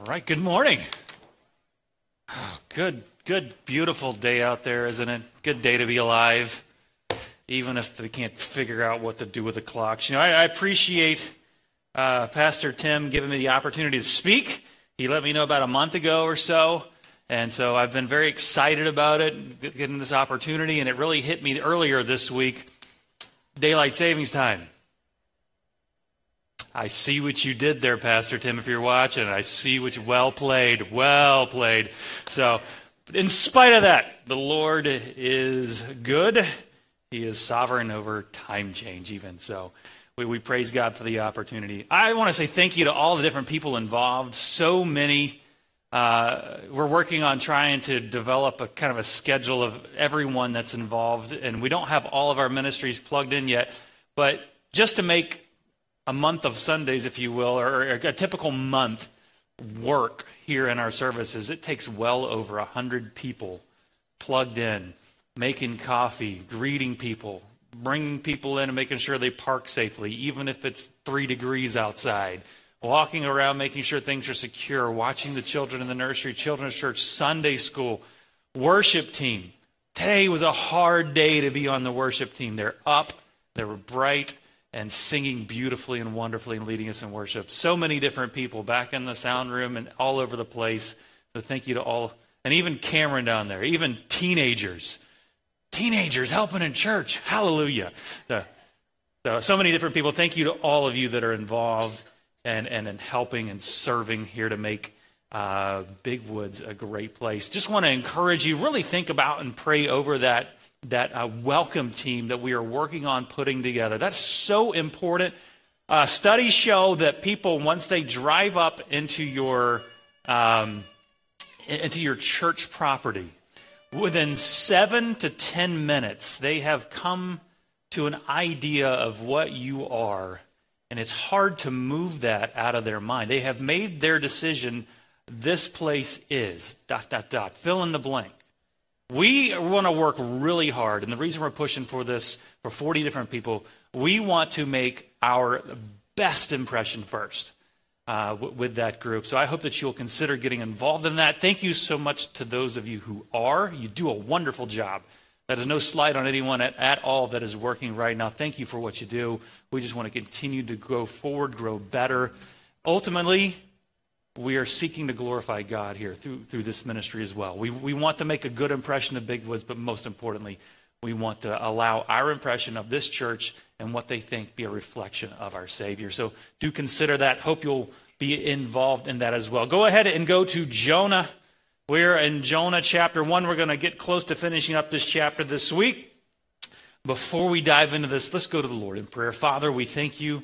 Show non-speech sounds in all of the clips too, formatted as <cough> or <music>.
All right, good morning. Oh, good, good, beautiful day out there, isn't it? Good day to be alive, even if we can't figure out what to do with the clocks. You know, I, I appreciate uh, Pastor Tim giving me the opportunity to speak. He let me know about a month ago or so, and so I've been very excited about it, getting this opportunity, and it really hit me earlier this week daylight savings time. I see what you did there, Pastor Tim, if you're watching. I see what you, well played, well played. So, in spite of that, the Lord is good. He is sovereign over time change, even. So, we, we praise God for the opportunity. I want to say thank you to all the different people involved. So many. Uh, we're working on trying to develop a kind of a schedule of everyone that's involved, and we don't have all of our ministries plugged in yet. But just to make a month of Sundays, if you will, or a typical month work here in our services, it takes well over 100 people plugged in, making coffee, greeting people, bringing people in and making sure they park safely, even if it's three degrees outside, walking around, making sure things are secure, watching the children in the nursery, children's church, Sunday school, worship team. Today was a hard day to be on the worship team. They're up, they were bright, and singing beautifully and wonderfully and leading us in worship. So many different people back in the sound room and all over the place. So thank you to all, and even Cameron down there, even teenagers. Teenagers helping in church. Hallelujah. So, so, so many different people. Thank you to all of you that are involved and, and in helping and serving here to make uh, Big Woods a great place. Just want to encourage you, really think about and pray over that that uh, welcome team that we are working on putting together. That's so important. Uh, studies show that people, once they drive up into your um, into your church property, within seven to ten minutes, they have come to an idea of what you are, and it's hard to move that out of their mind. They have made their decision. This place is dot dot dot. Fill in the blank. We want to work really hard, and the reason we're pushing for this for 40 different people, we want to make our best impression first uh, w- with that group. So I hope that you'll consider getting involved in that. Thank you so much to those of you who are. You do a wonderful job. That is no slight on anyone at, at all that is working right now. Thank you for what you do. We just want to continue to go forward, grow better. Ultimately, we are seeking to glorify God here through, through this ministry as well. We, we want to make a good impression of Big Woods, but most importantly, we want to allow our impression of this church and what they think be a reflection of our Savior. So do consider that. Hope you'll be involved in that as well. Go ahead and go to Jonah. We're in Jonah chapter 1. We're going to get close to finishing up this chapter this week. Before we dive into this, let's go to the Lord in prayer. Father, we thank you.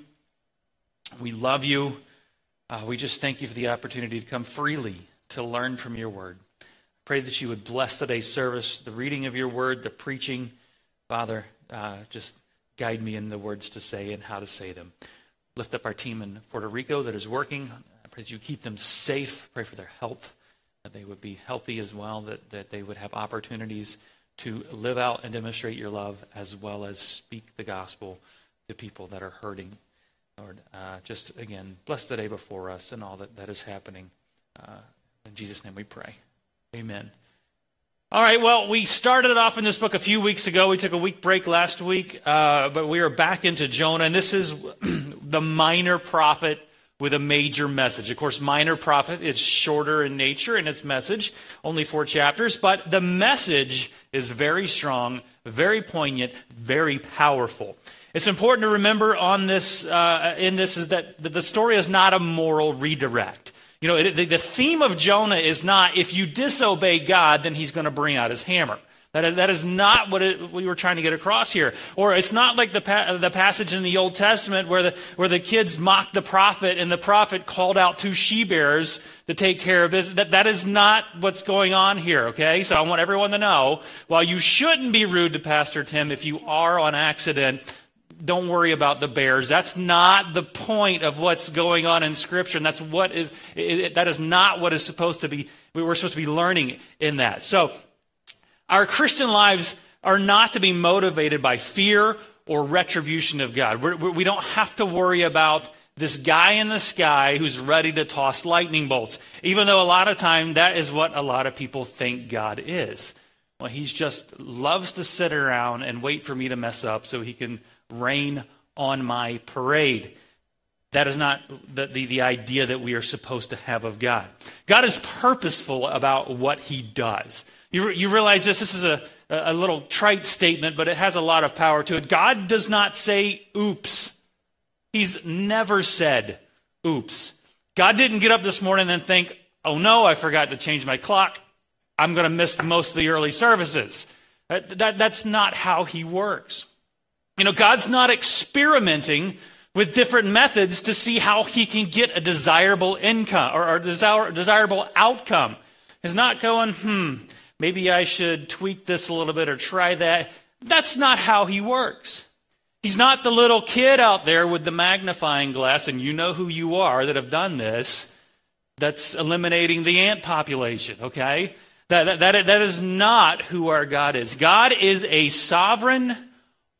We love you. Uh, we just thank you for the opportunity to come freely to learn from your word. I pray that you would bless today's service, the reading of your word, the preaching. Father, uh, just guide me in the words to say and how to say them. Lift up our team in Puerto Rico that is working. I pray that you keep them safe. Pray for their health, that they would be healthy as well, that, that they would have opportunities to live out and demonstrate your love as well as speak the gospel to people that are hurting Lord, uh, just again, bless the day before us and all that, that is happening. Uh, in Jesus' name we pray. Amen. All right, well, we started off in this book a few weeks ago. We took a week break last week, uh, but we are back into Jonah, and this is <clears throat> the minor prophet with a major message. Of course, minor prophet is shorter in nature in its message, only four chapters, but the message is very strong, very poignant, very powerful. It's important to remember on this, uh, in this is that the story is not a moral redirect. You know, the, the theme of Jonah is not if you disobey God, then he's going to bring out his hammer. That is, that is not what it, we were trying to get across here. Or it's not like the, pa- the passage in the Old Testament where the, where the kids mocked the prophet and the prophet called out two she bears to take care of business. That, that is not what's going on here, okay? So I want everyone to know while you shouldn't be rude to Pastor Tim, if you are on accident, don't worry about the bears. That's not the point of what's going on in Scripture. And that's what is, it, that is not what is supposed to be, we're supposed to be learning in that. So, our Christian lives are not to be motivated by fear or retribution of God. We're, we do not have to worry about this guy in the sky who's ready to toss lightning bolts, even though a lot of time that is what a lot of people think God is. Well, he just loves to sit around and wait for me to mess up so he can rain on my parade. That is not the, the, the, idea that we are supposed to have of God. God is purposeful about what he does. You, you realize this? This is a, a little trite statement, but it has a lot of power to it. God does not say, oops. He's never said, oops. God didn't get up this morning and think, oh no, I forgot to change my clock. I'm going to miss most of the early services. That, that, that's not how he works. You know, God's not experimenting with different methods to see how he can get a desirable income or, desire, desirable outcome. He's not going, hmm, maybe I should tweak this a little bit or try that. That's not how he works. He's not the little kid out there with the magnifying glass, and you know who you are that have done this, that's eliminating the ant population, okay? That, that, that is not who our God is. God is a sovereign,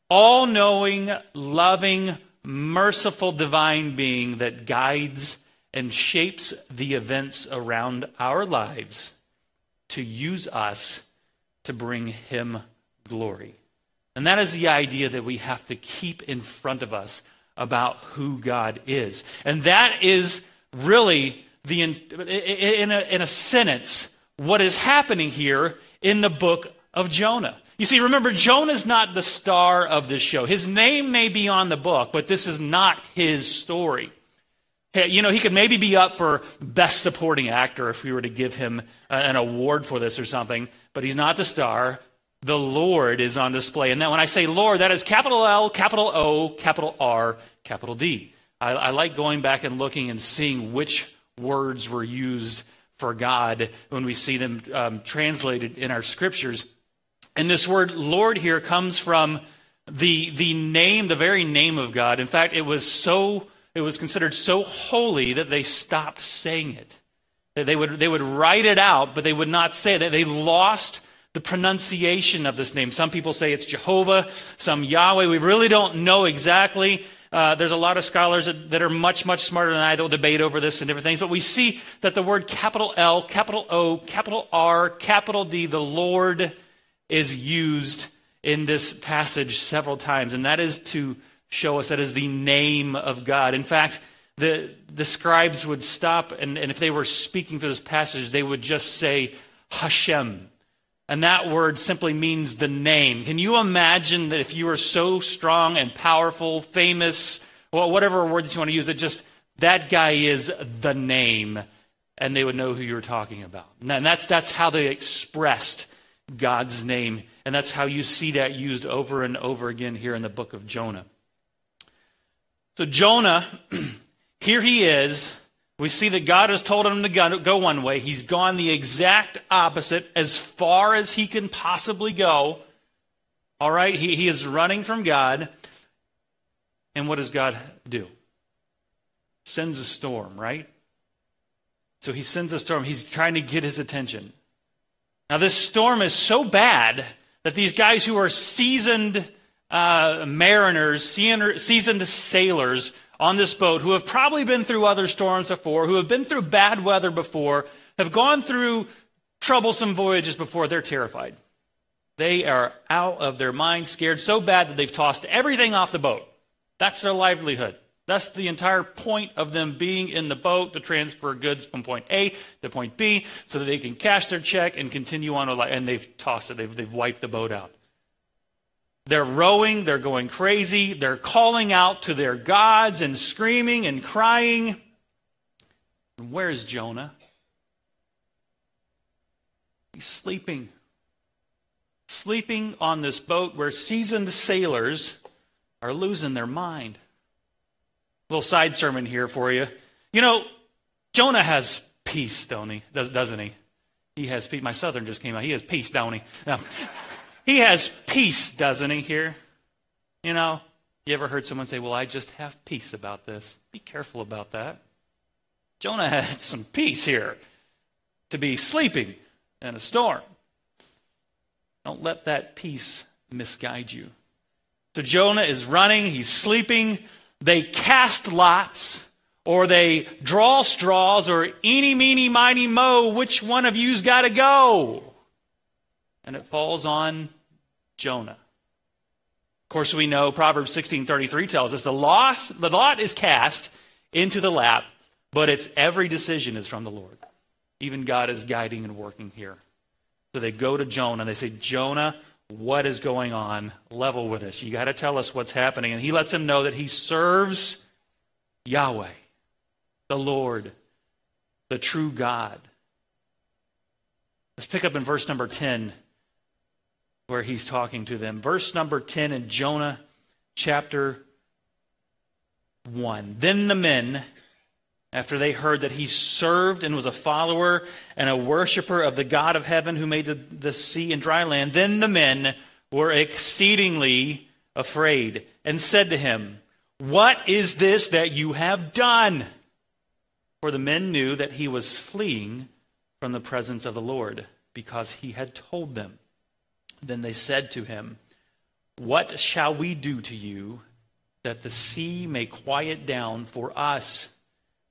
all knowing, loving, merciful divine being that guides and shapes the events around our lives to use us to bring Him glory. And that is the idea that we have to keep in front of us about who God is. And that is really the, in a, in a sentence, what is happening here in the book of Jonah. You see, remember, Jonah's not the star of this show. His name may be on the book, but this is not his story. You know, he could maybe be up for Best Supporting Actor if we were to give him an award for this or something, but he's not the star. The Lord is on display. And then when I say Lord, that is capital L, capital O, capital R, capital D. I, I like going back and looking and seeing which words were used for God when we see them um, translated in our scriptures. And this word Lord here comes from the, the name, the very name of God. In fact, it was so, it was considered so holy that they stopped saying it. They would, they would write it out, but they would not say it. They lost the pronunciation of this name. Some people say it's Jehovah, some Yahweh. We really don't know exactly. Uh, there's a lot of scholars that, that, are much, much smarter than I. They'll debate over this and different things. But we see that the word capital L, capital O, capital R, capital D, the Lord, is used in this passage several times. And that is to show us that is the name of God. In fact, the, the scribes would stop, and, and if they were speaking through this passage, they would just say Hashem. And that word simply means the name. Can you imagine that if you were so strong and powerful, famous, well, whatever word that you want to use, that just that guy is the name, and they would know who you were talking about. And that's, that's how they expressed God's name. And that's how you see that used over and over again here in the book of Jonah. So, Jonah, <clears throat> here he is we see that God has told him to go one way. He's gone the exact opposite as far as he can possibly go. All right? He, he is running from God. And what does God do? Sends a storm, right? So he sends a storm. He's trying to get his attention. Now, this storm is so bad that these guys who are seasoned uh, mariners, seasoned sailors, on this boat who have probably been through other storms before, who have been through bad weather before, have gone through troublesome voyages before, they're terrified. They are out of their mind, scared so bad that they've tossed everything off the boat. That's their livelihood. That's the entire point of them being in the boat to transfer goods from point A to point B so that they can cash their check and continue on. And they've tossed it, they've, they've wiped the boat out. They're rowing, they're going crazy, they're calling out to their gods and screaming and crying. Where's Jonah? He's sleeping. Sleeping on this boat where seasoned sailors are losing their mind. Little side sermon here for you. You know, Jonah has peace, don't he? Does, doesn't he? He has peace. My southern just came out. He has peace, don't he? <laughs> He has peace, doesn't he, here? You know, you ever heard someone say, Well, I just have peace about this? Be careful about that. Jonah <laughs> had some peace here to be sleeping in a storm. Don't let that peace misguide you. So Jonah is running, he's sleeping. They cast lots or they draw straws or eeny, meeny, miny, mo, which one of you's got to go? And it falls on Jonah. Of course, we know Proverbs 16:33 tells us the, loss, the lot is cast into the lap, but its every decision is from the Lord. Even God is guiding and working here. So they go to Jonah and they say, Jonah, what is going on? Level with us. You got to tell us what's happening. And he lets him know that he serves Yahweh, the Lord, the true God. Let's pick up in verse number 10 where he's talking to them. Verse number 10 in Jonah chapter 1. Then the men after they heard that he served and was a follower and a worshiper of the God of heaven who made the, the sea and dry land, then the men were exceedingly afraid and said to him, What is this that you have done? For the men knew that he was fleeing from the presence of the Lord because he had told them. Then they said to him, What shall we do to you that the sea may quiet down for us?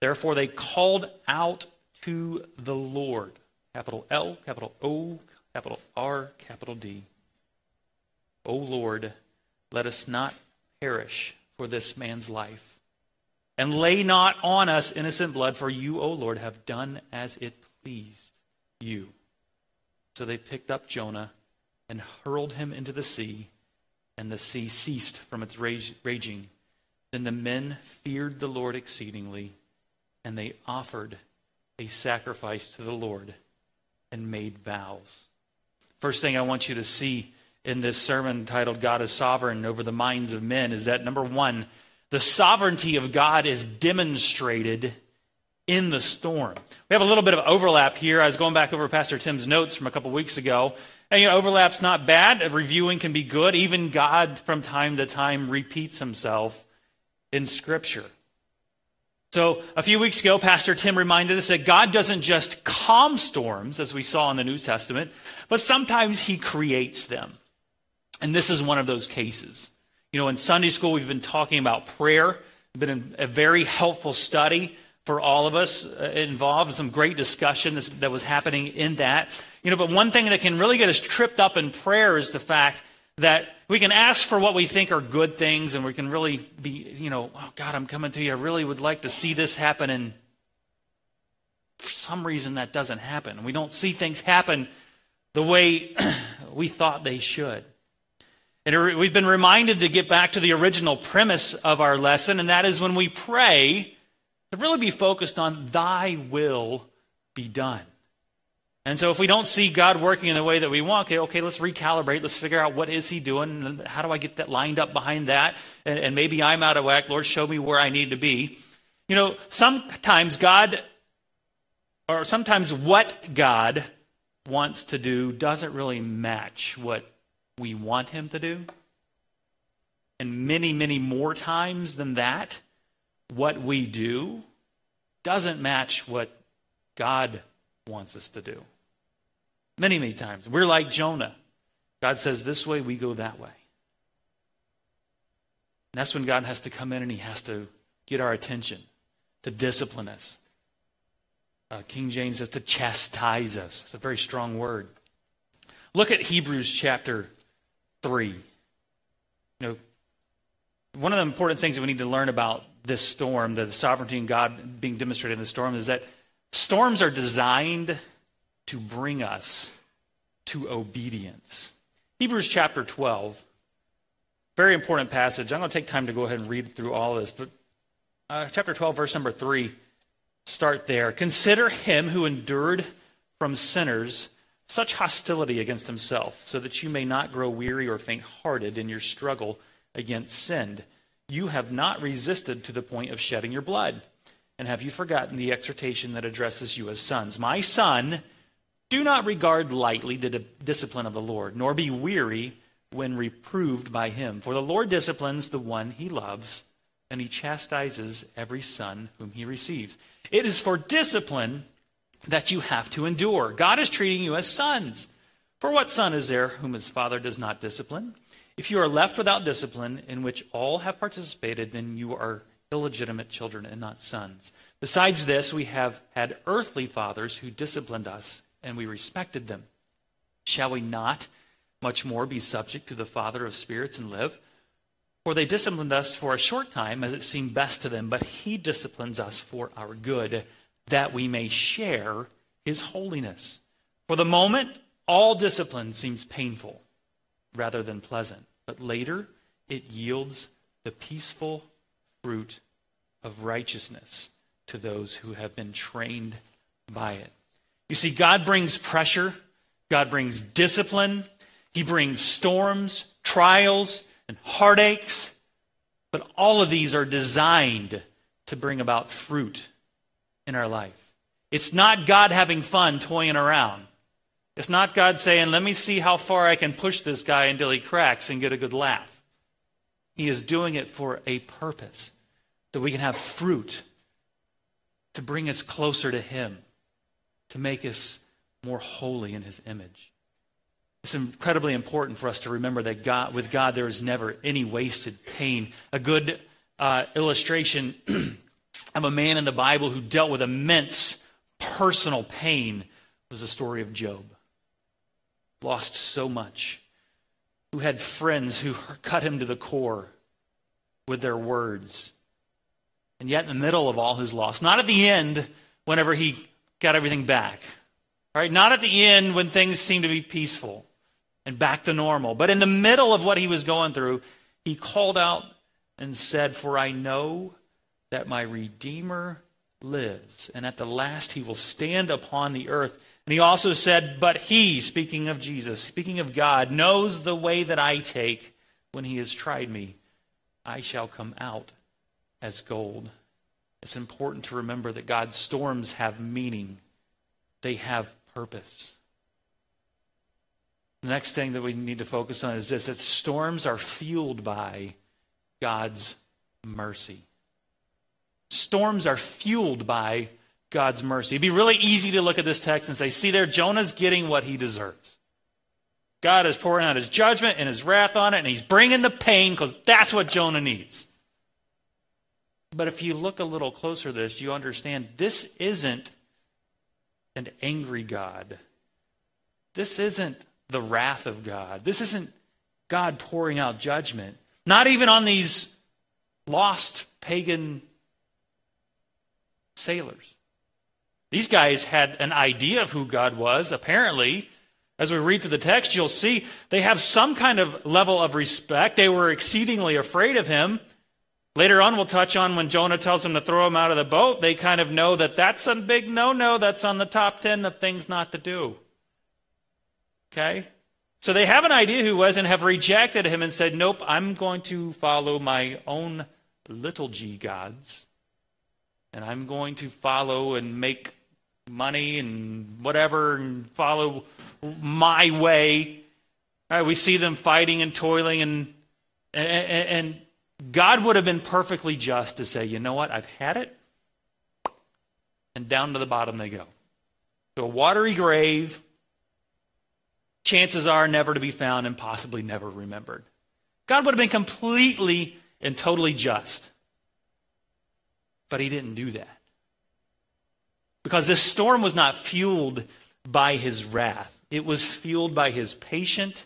Therefore, they called out to the Lord. Capital L, capital O, capital R, capital D. O Lord, let us not perish for this man's life. And lay not on us innocent blood, for you, O Lord, have done as it pleased you. So they picked up Jonah and hurled him into the sea, and the sea ceased from its raging. Then the men feared the Lord exceedingly and they offered a sacrifice to the Lord and made vows. First thing I want you to see in this sermon titled God is Sovereign over the minds of men is that number one, the sovereignty of God is demonstrated in the storm. We have a little bit of overlap here. I was going back over Pastor Tim's notes from a couple weeks ago. And you know, overlap's not bad. Reviewing can be good. Even God, from time to time, repeats himself in Scripture. So, a few weeks ago, Pastor Tim reminded us that God doesn't just calm storms, as we saw in the New Testament, but sometimes He creates them. And this is one of those cases. You know, in Sunday school, we've been talking about prayer. It's been a very helpful study for all of us uh, involved. Some great discussion that was happening in that. You know, but one thing that can really get us tripped up in prayer is the fact that we can ask for what we think are good things and we can really be, you know, oh God, I'm coming to you. I really would like to see this happen. And for some reason, that doesn't happen. We don't see things happen the way <clears throat> we thought they should. And we've been reminded to get back to the original premise of our lesson, and that is when we pray, to really be focused on thy will be done. And so if we don't see God working in the way that we want, okay, okay, let's recalibrate. Let's figure out what is he doing and how do I get that lined up behind that? And, and maybe I'm out of whack. Lord, show me where I need to be. You know, sometimes God, or sometimes what God wants to do doesn't really match what we want him to do. And many, many more times than that, what we do doesn't match what God wants us to do. Many, many times. We're like Jonah. God says this way, we go that way. And that's when God has to come in and he has to get our attention, to discipline us. Uh, King James says to chastise us. It's a very strong word. Look at Hebrews chapter 3. You know, one of the important things that we need to learn about this storm, the sovereignty of God being demonstrated in the storm, is that Storms are designed to bring us to obedience. Hebrews chapter 12, very important passage. I'm going to take time to go ahead and read through all this, but uh, chapter 12, verse number 3, start there. Consider him who endured from sinners such hostility against himself, so that you may not grow weary or faint hearted in your struggle against sin. you have not resisted to the point of shedding your blood. And have you forgotten the exhortation that addresses you as sons? My son, do not regard lightly the discipline of the Lord, nor be weary when reproved by him. For the Lord disciplines the one he loves, and he chastises every son whom he receives. It is for discipline that you have to endure. God is treating you as sons. For what son is there whom his father does not discipline? If you are left without discipline, in which all have participated, then you are illegitimate children and not sons. Besides this, we have had earthly fathers who disciplined us, and we respected them. Shall we not much more be subject to the Father of spirits and live? For they disciplined us for a short time as it seemed best to them, but he disciplines us for our good, that we may share his holiness. For the moment, all discipline seems painful rather than pleasant, but later it yields the peaceful fruit of righteousness to those who have been trained by it. You see, God brings pressure, God brings discipline, He brings storms, trials, and heartaches, but all of these are designed to bring about fruit in our life. It's not God having fun toying around. It's not God saying, let me see how far I can push this guy until he cracks and get a good laugh. He is doing it for a purpose, that we can have fruit to bring us closer to Him, to make us more holy in His image. It's incredibly important for us to remember that God, with God there is never any wasted pain. A good uh, illustration <clears throat> of a man in the Bible who dealt with immense personal pain was the story of Job. Lost so much, who had friends who <laughs> cut him to the core with their words. And yet, in the middle of all his loss, not at the end, whenever he got everything back, right? Not at the end when things seemed to be peaceful and back to normal. But in the middle of what he was going through, he called out and said, For I know that my Redeemer lives, and at the last he will stand upon the earth. And he also said, But he, speaking of Jesus, speaking of God, knows the way that I take when he has tried me. I shall come out as gold. It's important to remember that God's storms have meaning, they have purpose. The next thing that we need to focus on is this that storms are fueled by God's mercy. Storms are fueled by God's mercy. It'd be really easy to look at this text and say, see there, Jonah's getting what he deserves. God is pouring out his judgment and his wrath on it, and he's bringing the pain because that's what Jonah needs. But if you look a little closer this, you understand this isn't an angry God. This isn't the wrath of God. This isn't God pouring out judgment. Not even on these lost pagan sailors. These guys had an idea of who God was, apparently. As we read through the text, you'll see they have some kind of level of respect. They were exceedingly afraid of him. Later on, we'll touch on when Jonah tells them to throw him out of the boat. They kind of know that that's a big no no. That's on the top 10 of things not to do. Okay? So they have an idea who was and have rejected him and said, Nope, I'm going to follow my own little g gods. And I'm going to follow and make money and whatever and follow my way. Right, we see them fighting and toiling, and, and, and God would have been perfectly just to say, you know what, I've had it, and down to the bottom they go. To a watery grave, chances are never to be found and possibly never remembered. God would have been completely and totally just. But he didn't do that. Because this storm was not fueled by his wrath, it was fueled by his patient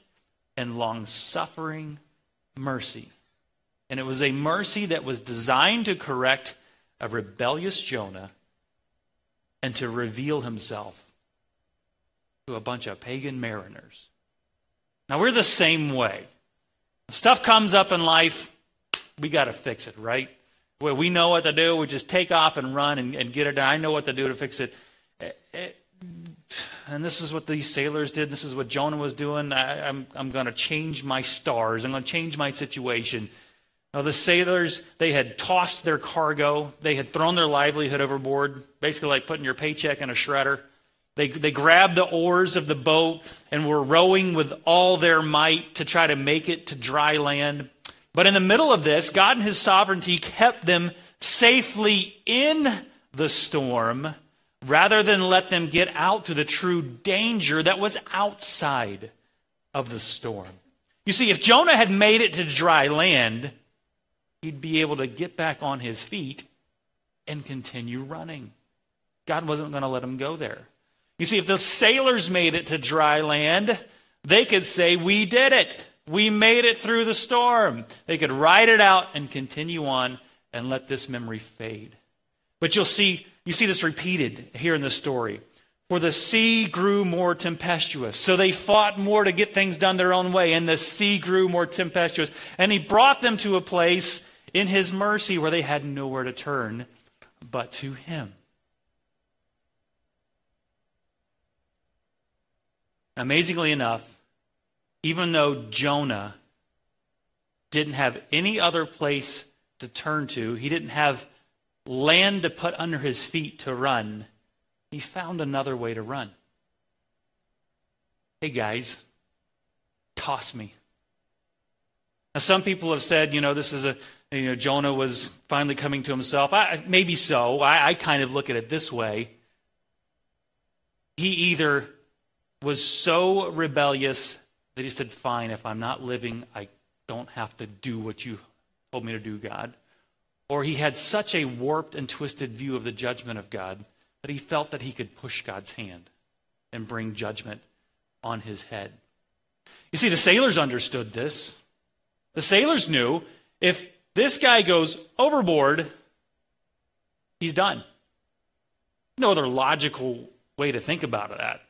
and long suffering mercy. And it was a mercy that was designed to correct a rebellious Jonah and to reveal himself to a bunch of pagan mariners. Now, we're the same way. Stuff comes up in life, we got to fix it, right? Where we know what to do, we just take off and run and, and get it done. I know what to do to fix it. Eh, eh, and this is what these sailors did. This is what Jonah was doing. I, I'm, I'm going to change my stars. I'm going to change my situation. Now, the sailors, they had tossed their cargo, they had thrown their livelihood overboard, basically like putting your paycheck in a shredder. They, they grabbed the oars of the boat and were rowing with all their might to try to make it to dry land. But in the middle of this, God in His sovereignty kept them safely in the storm rather than let them get out to the true danger that was outside of the storm. You see, if Jonah had made it to dry land, he'd be able to get back on his feet and continue running. God wasn't going to let him go there. You see, if the sailors made it to dry land, they could say, We did it. We made it through the storm. They could ride it out and continue on and let this memory fade. But you'll see, you see this repeated here in the story. For the sea grew more tempestuous. So they fought more to get things done their own way, and the sea grew more tempestuous. And he brought them to a place in his mercy where they had nowhere to turn but to him. Amazingly enough, even though Jonah didn't have any other place to turn to, he didn't have land to put under his feet to run, he found another way to run. Hey guys, toss me. Now, some people have said, you know, this is a, you know, Jonah was finally coming to himself. I, maybe so. I, I kind of look at it this way. He either was so rebellious that he said, Fine, if I'm not living, I don't have to do what you told me to do, God. Or he had such a warped and twisted view of the judgment of God that he felt that he could push God's hand and bring judgment on his head. You see, the sailors understood this. The sailors knew if this guy goes overboard, he's done. No other logical way to think about that.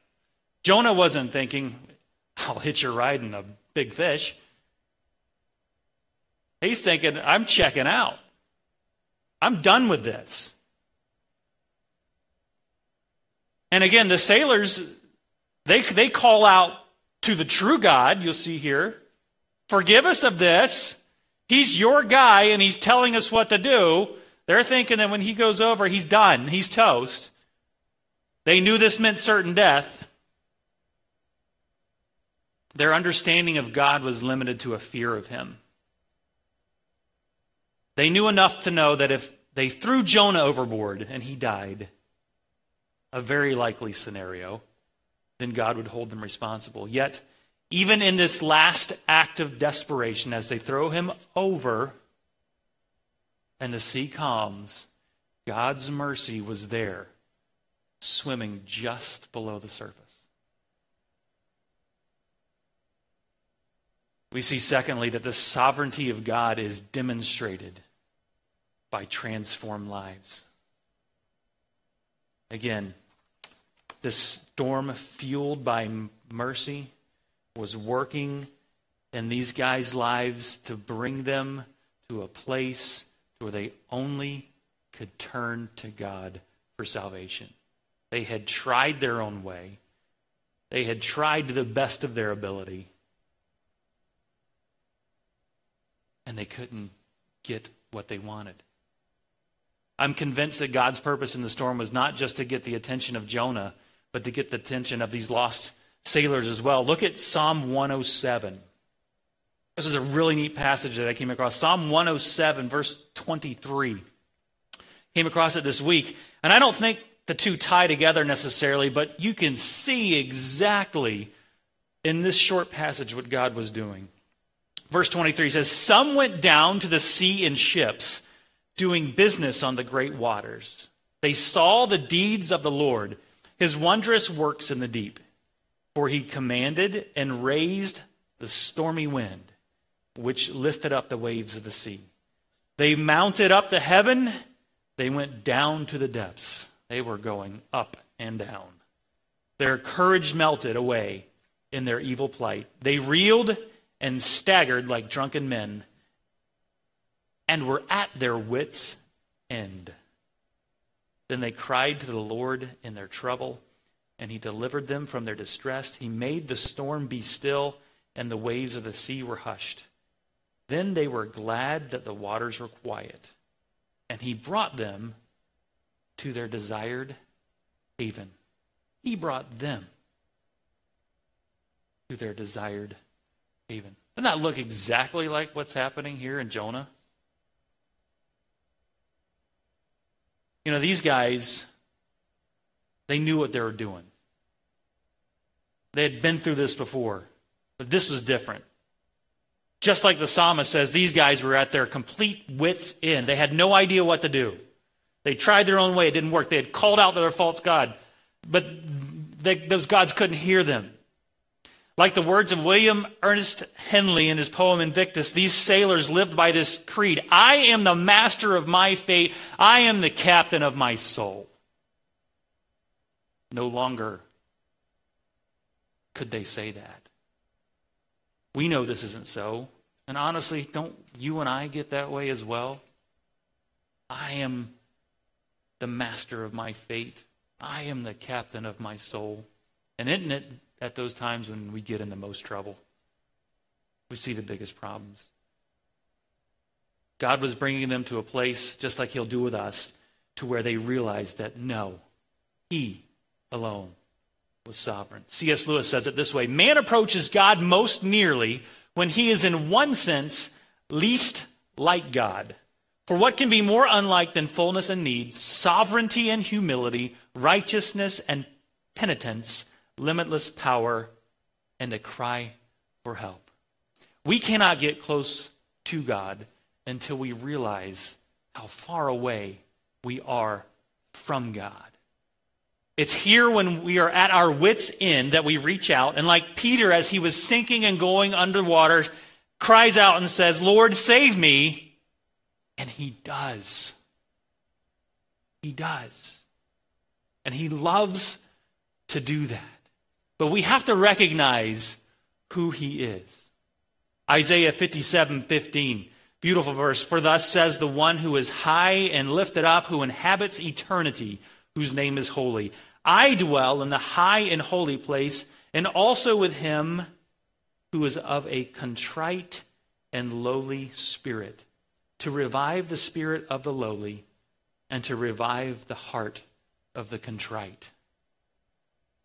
Jonah wasn't thinking, I'll hitch a ride in a big fish. He's thinking, I'm checking out. I'm done with this. And again, the sailors, they, they call out to the true God, you'll see here, Forgive us of this. He's your guy and he's telling us what to do. They're thinking that when he goes over, he's done, he's toast. They knew this meant certain death. Their understanding of God was limited to a fear of him. They knew enough to know that if they threw Jonah overboard and he died, a very likely scenario, then God would hold them responsible. Yet, even in this last act of desperation, as they throw him over and the sea calms, God's mercy was there, swimming just below the surface. We see, secondly, that the sovereignty of God is demonstrated by transformed lives. Again, this storm fueled by mercy was working in these guys' lives to bring them to a place where they only could turn to God for salvation. They had tried their own way, they had tried to the best of their ability, and they couldn't get what they wanted. I'm convinced that God's purpose in the storm was not just to get the attention of Jonah, but to get the attention of these lost sailors as well. Look at Psalm 107. This is a really neat passage that I came across. Psalm 107, verse 23. Came across it this week. And I don't think the two tie together necessarily, but you can see exactly in this short passage what God was doing. Verse 23 says, Some went down to the sea in ships, doing business on the great waters. They saw the deeds of the Lord, his wondrous works in the deep. For he commanded and raised the stormy wind, which lifted up the waves of the sea. They mounted up to heaven, they went down to the depths. They were going up and down. Their courage melted away in their evil plight. They reeled and staggered like drunken men and were at their wits' end. Then they cried to the Lord in their trouble and he delivered them from their distress. He made the storm be still, and the waves of the sea were hushed. Then they were glad that the waters were quiet, and he brought them to their desired haven. He brought them to their desired haven. Doesn't that look exactly like what's happening here in Jonah? You know, these guys, they knew what they were doing. They had been through this before, but this was different. Just like the psalmist says, these guys were at their complete wits' end. They had no idea what to do. They tried their own way, it didn't work. They had called out to their false God, but they, those gods couldn't hear them. Like the words of William Ernest Henley in his poem Invictus, these sailors lived by this creed I am the master of my fate, I am the captain of my soul. No longer could they say that. We know this isn't so. And honestly, don't you and I get that way as well? I am the master of my fate. I am the captain of my soul. And isn't it at those times when we get in the most trouble? We see the biggest problems. God was bringing them to a place, just like He'll do with us, to where they realized that no, He alone was sovereign. C.S. Lewis says it this way Man approaches God most nearly when he is, in one sense, least like God. For what can be more unlike than fullness and need, sovereignty and humility, righteousness and penitence, limitless power, and a cry for help? We cannot get close to God until we realize how far away we are from God. It's here when we are at our wits' end that we reach out. And like Peter, as he was sinking and going underwater, cries out and says, Lord, save me. And he does. He does. And he loves to do that. But we have to recognize who he is. Isaiah 57 15. Beautiful verse. For thus says the one who is high and lifted up, who inhabits eternity whose name is holy. I dwell in the high and holy place, and also with him who is of a contrite and lowly spirit, to revive the spirit of the lowly and to revive the heart of the contrite.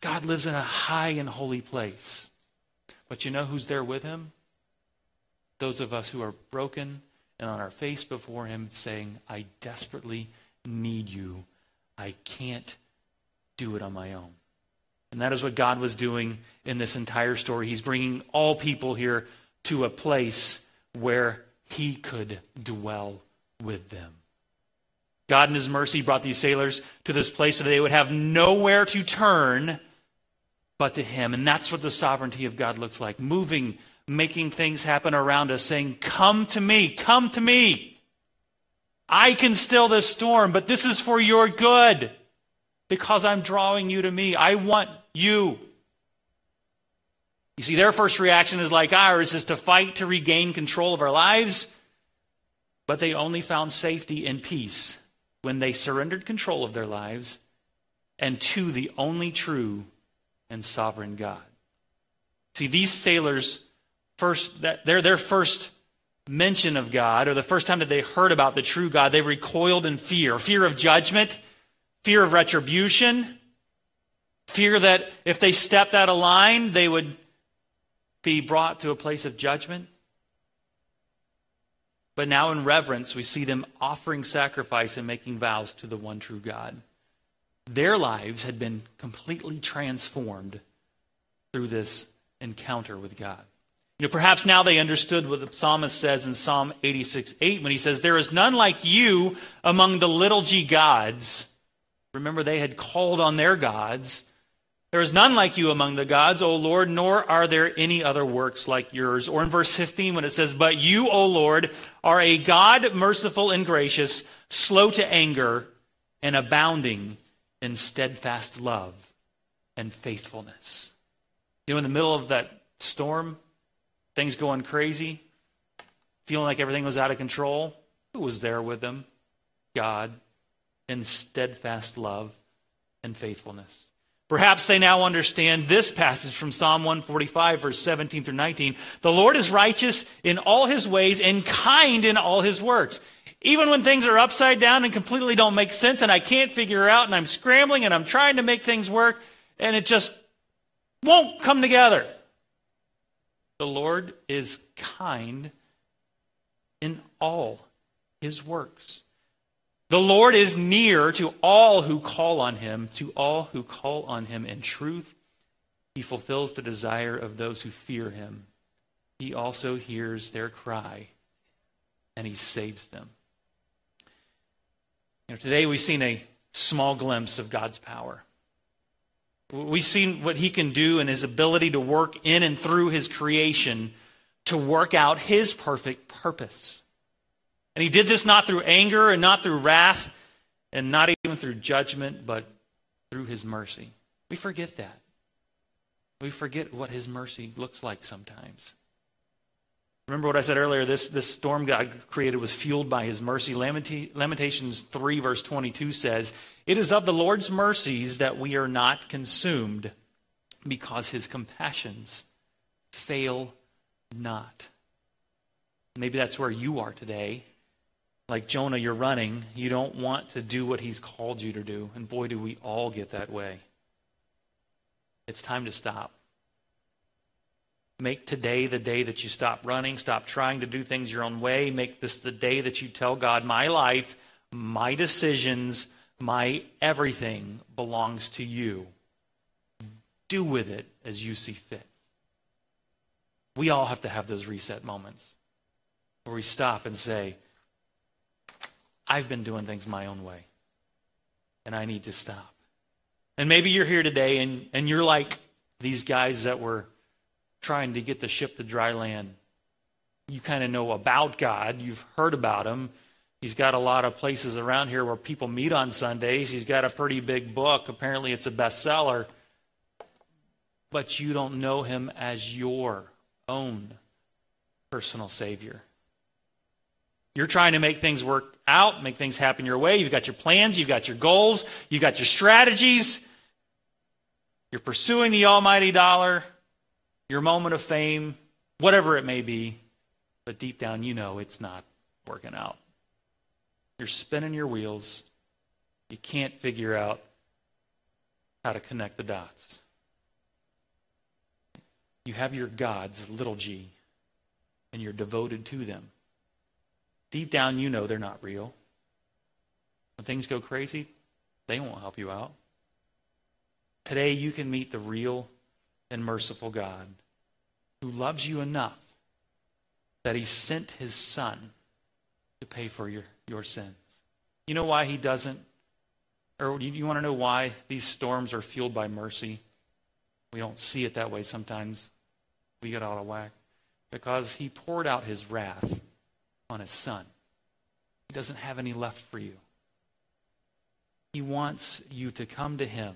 God lives in a high and holy place. But you know who's there with him? Those of us who are broken and on our face before him saying, I desperately need you I can't do it on my own. And that is what God was doing in this entire story. He's bringing all people here to a place where he could dwell with them. God, in his mercy, brought these sailors to this place so they would have nowhere to turn but to him. And that's what the sovereignty of God looks like moving, making things happen around us, saying, Come to me, come to me. I can still this storm, but this is for your good because I'm drawing you to me. I want you. You see, their first reaction is like ours, is to fight to regain control of our lives, but they only found safety and peace when they surrendered control of their lives and to the only true and sovereign God. See, these sailors first that they're their first mention of God, or the first time that they heard about the true God, they recoiled in fear fear of judgment, fear of retribution, fear that if they stepped out of line, they would be brought to a place of judgment. But now, in reverence, we see them offering sacrifice and making vows to the one true God. Their lives had been completely transformed through this encounter with God. You know, perhaps now they understood what the psalmist says in Psalm 86 8 when he says, There is none like you among the little g gods. Remember, they had called on their gods. There is none like you among the gods, O Lord, nor are there any other works like yours. Or in verse 15 when it says, But you, O Lord, are a God merciful and gracious, slow to anger, and abounding in steadfast love and faithfulness. You know, in the middle of that storm, things going crazy, feeling like everything was out of control, who was there with them? God in steadfast love and faithfulness. Perhaps they now understand this passage from Psalm 145, verse 17 through 19. The Lord is righteous in all his ways and kind in all his works. Even when things are upside down and completely don't make sense and I can't figure out and I'm scrambling and I'm trying to make things work and it just won't come together. The Lord is kind in all his works. The Lord is near to all who call on him, to all who call on him in truth. He fulfills the desire of those who fear him. He also hears their cry and he saves them. You know, today we've seen a small glimpse of God's power. We've seen what he can do and his ability to work in and through his creation to work out his perfect purpose. And he did this not through anger and not through wrath and not even through judgment, but through his mercy. We forget that. We forget what his mercy looks like sometimes. Remember what I said earlier? This, this storm God created was fueled by his mercy. Lamentations 3, verse 22 says, It is of the Lord's mercies that we are not consumed, because his compassions fail not. Maybe that's where you are today like Jonah, you're running. You don't want to do what he's called you to do. And boy, do we all get that way. It's time to stop. Make today the day that you stop running, stop trying to do things your own way. Make this the day that you tell God, my life, my decisions, my everything belongs to you. Do with it as you see fit. We all have to have those reset moments where we stop and say, I've been doing things my own way. And I need to stop. And maybe you're here today and, and you're like these guys that were trying to get the ship to dry land. You kind of know about God, you've heard about him. He's got a lot of places around here where people meet on Sundays. He's got a pretty big book. Apparently, it's a bestseller. But you don't know him as your own personal Savior. You're trying to make things work out, make things happen your way. You've got your plans, you've got your goals, you've got your strategies. You're pursuing the almighty dollar, your moment of fame, whatever it may be. But deep down, you know it's not working out. You're spinning your wheels. You can't figure out how to connect the dots. You have your gods, little g, and you're devoted to them. Deep down, you know they're not real. When things go crazy, they won't help you out. Today, you can meet the real and merciful God who loves you enough that he sent his son to pay for your, your sins. You know why he doesn't? Or you, you want to know why these storms are fueled by mercy? We don't see it that way sometimes. We get out of whack. Because he poured out his wrath on his son. He doesn't have any left for you. He wants you to come to him,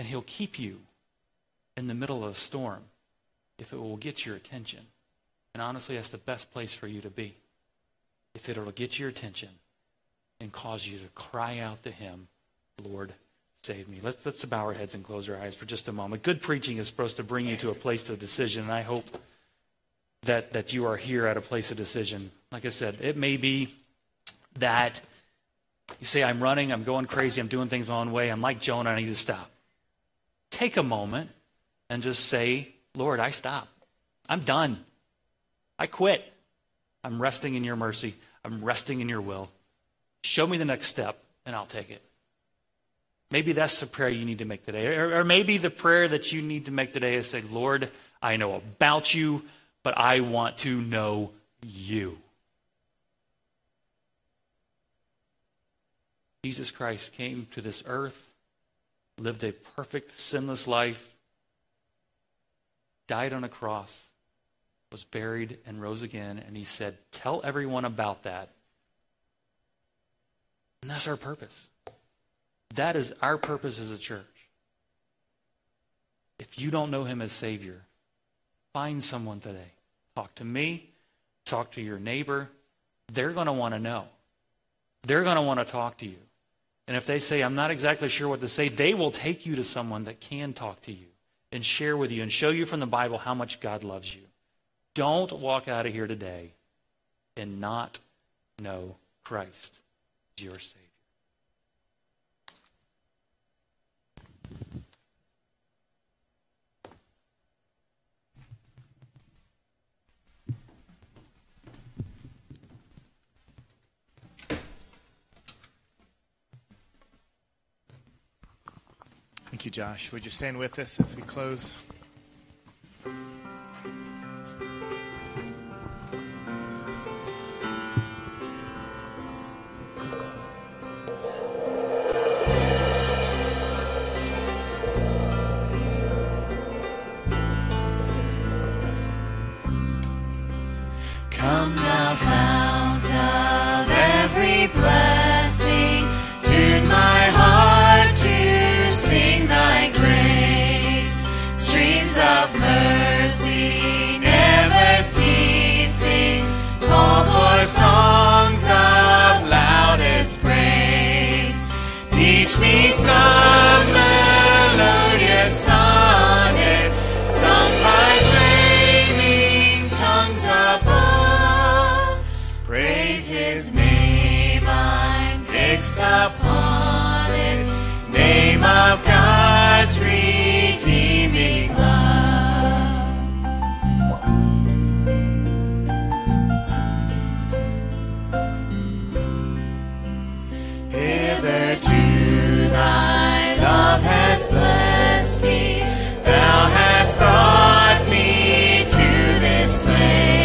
and he'll keep you in the middle of a storm if it will get your attention. And honestly, that's the best place for you to be. If it'll get your attention and cause you to cry out to him, Lord, save me. Let's, let's bow our heads and close our eyes for just a moment. Good preaching is supposed to bring you to a place of decision, and I hope that, that you are here at a place of decision. Like I said, it may be that you say, I'm running, I'm going crazy, I'm doing things my own way, I'm like Jonah, I need to stop. Take a moment and just say, Lord, I stop. I'm done. I quit. I'm resting in your mercy. I'm resting in your will. Show me the next step, and I'll take it. Maybe that's the prayer you need to make today. Or, or maybe the prayer that you need to make today is say, Lord, I know about you but I want to know you. Jesus Christ came to this earth, lived a perfect, sinless life, died on a cross, was buried, and rose again. And he said, Tell everyone about that. And that's our purpose. That is our purpose as a church. If you don't know him as Savior, Find someone today. Talk to me. Talk to your neighbor. They're going to want to know. They're going to want to talk to you. And if they say, I'm not exactly sure what to say, they will take you to someone that can talk to you and share with you and show you from the Bible how much God loves you. Don't walk out of here today and not know Christ as your Savior. Thank you, Josh. Would you stand with us as we close? Blessed me, thou hast brought me to this place.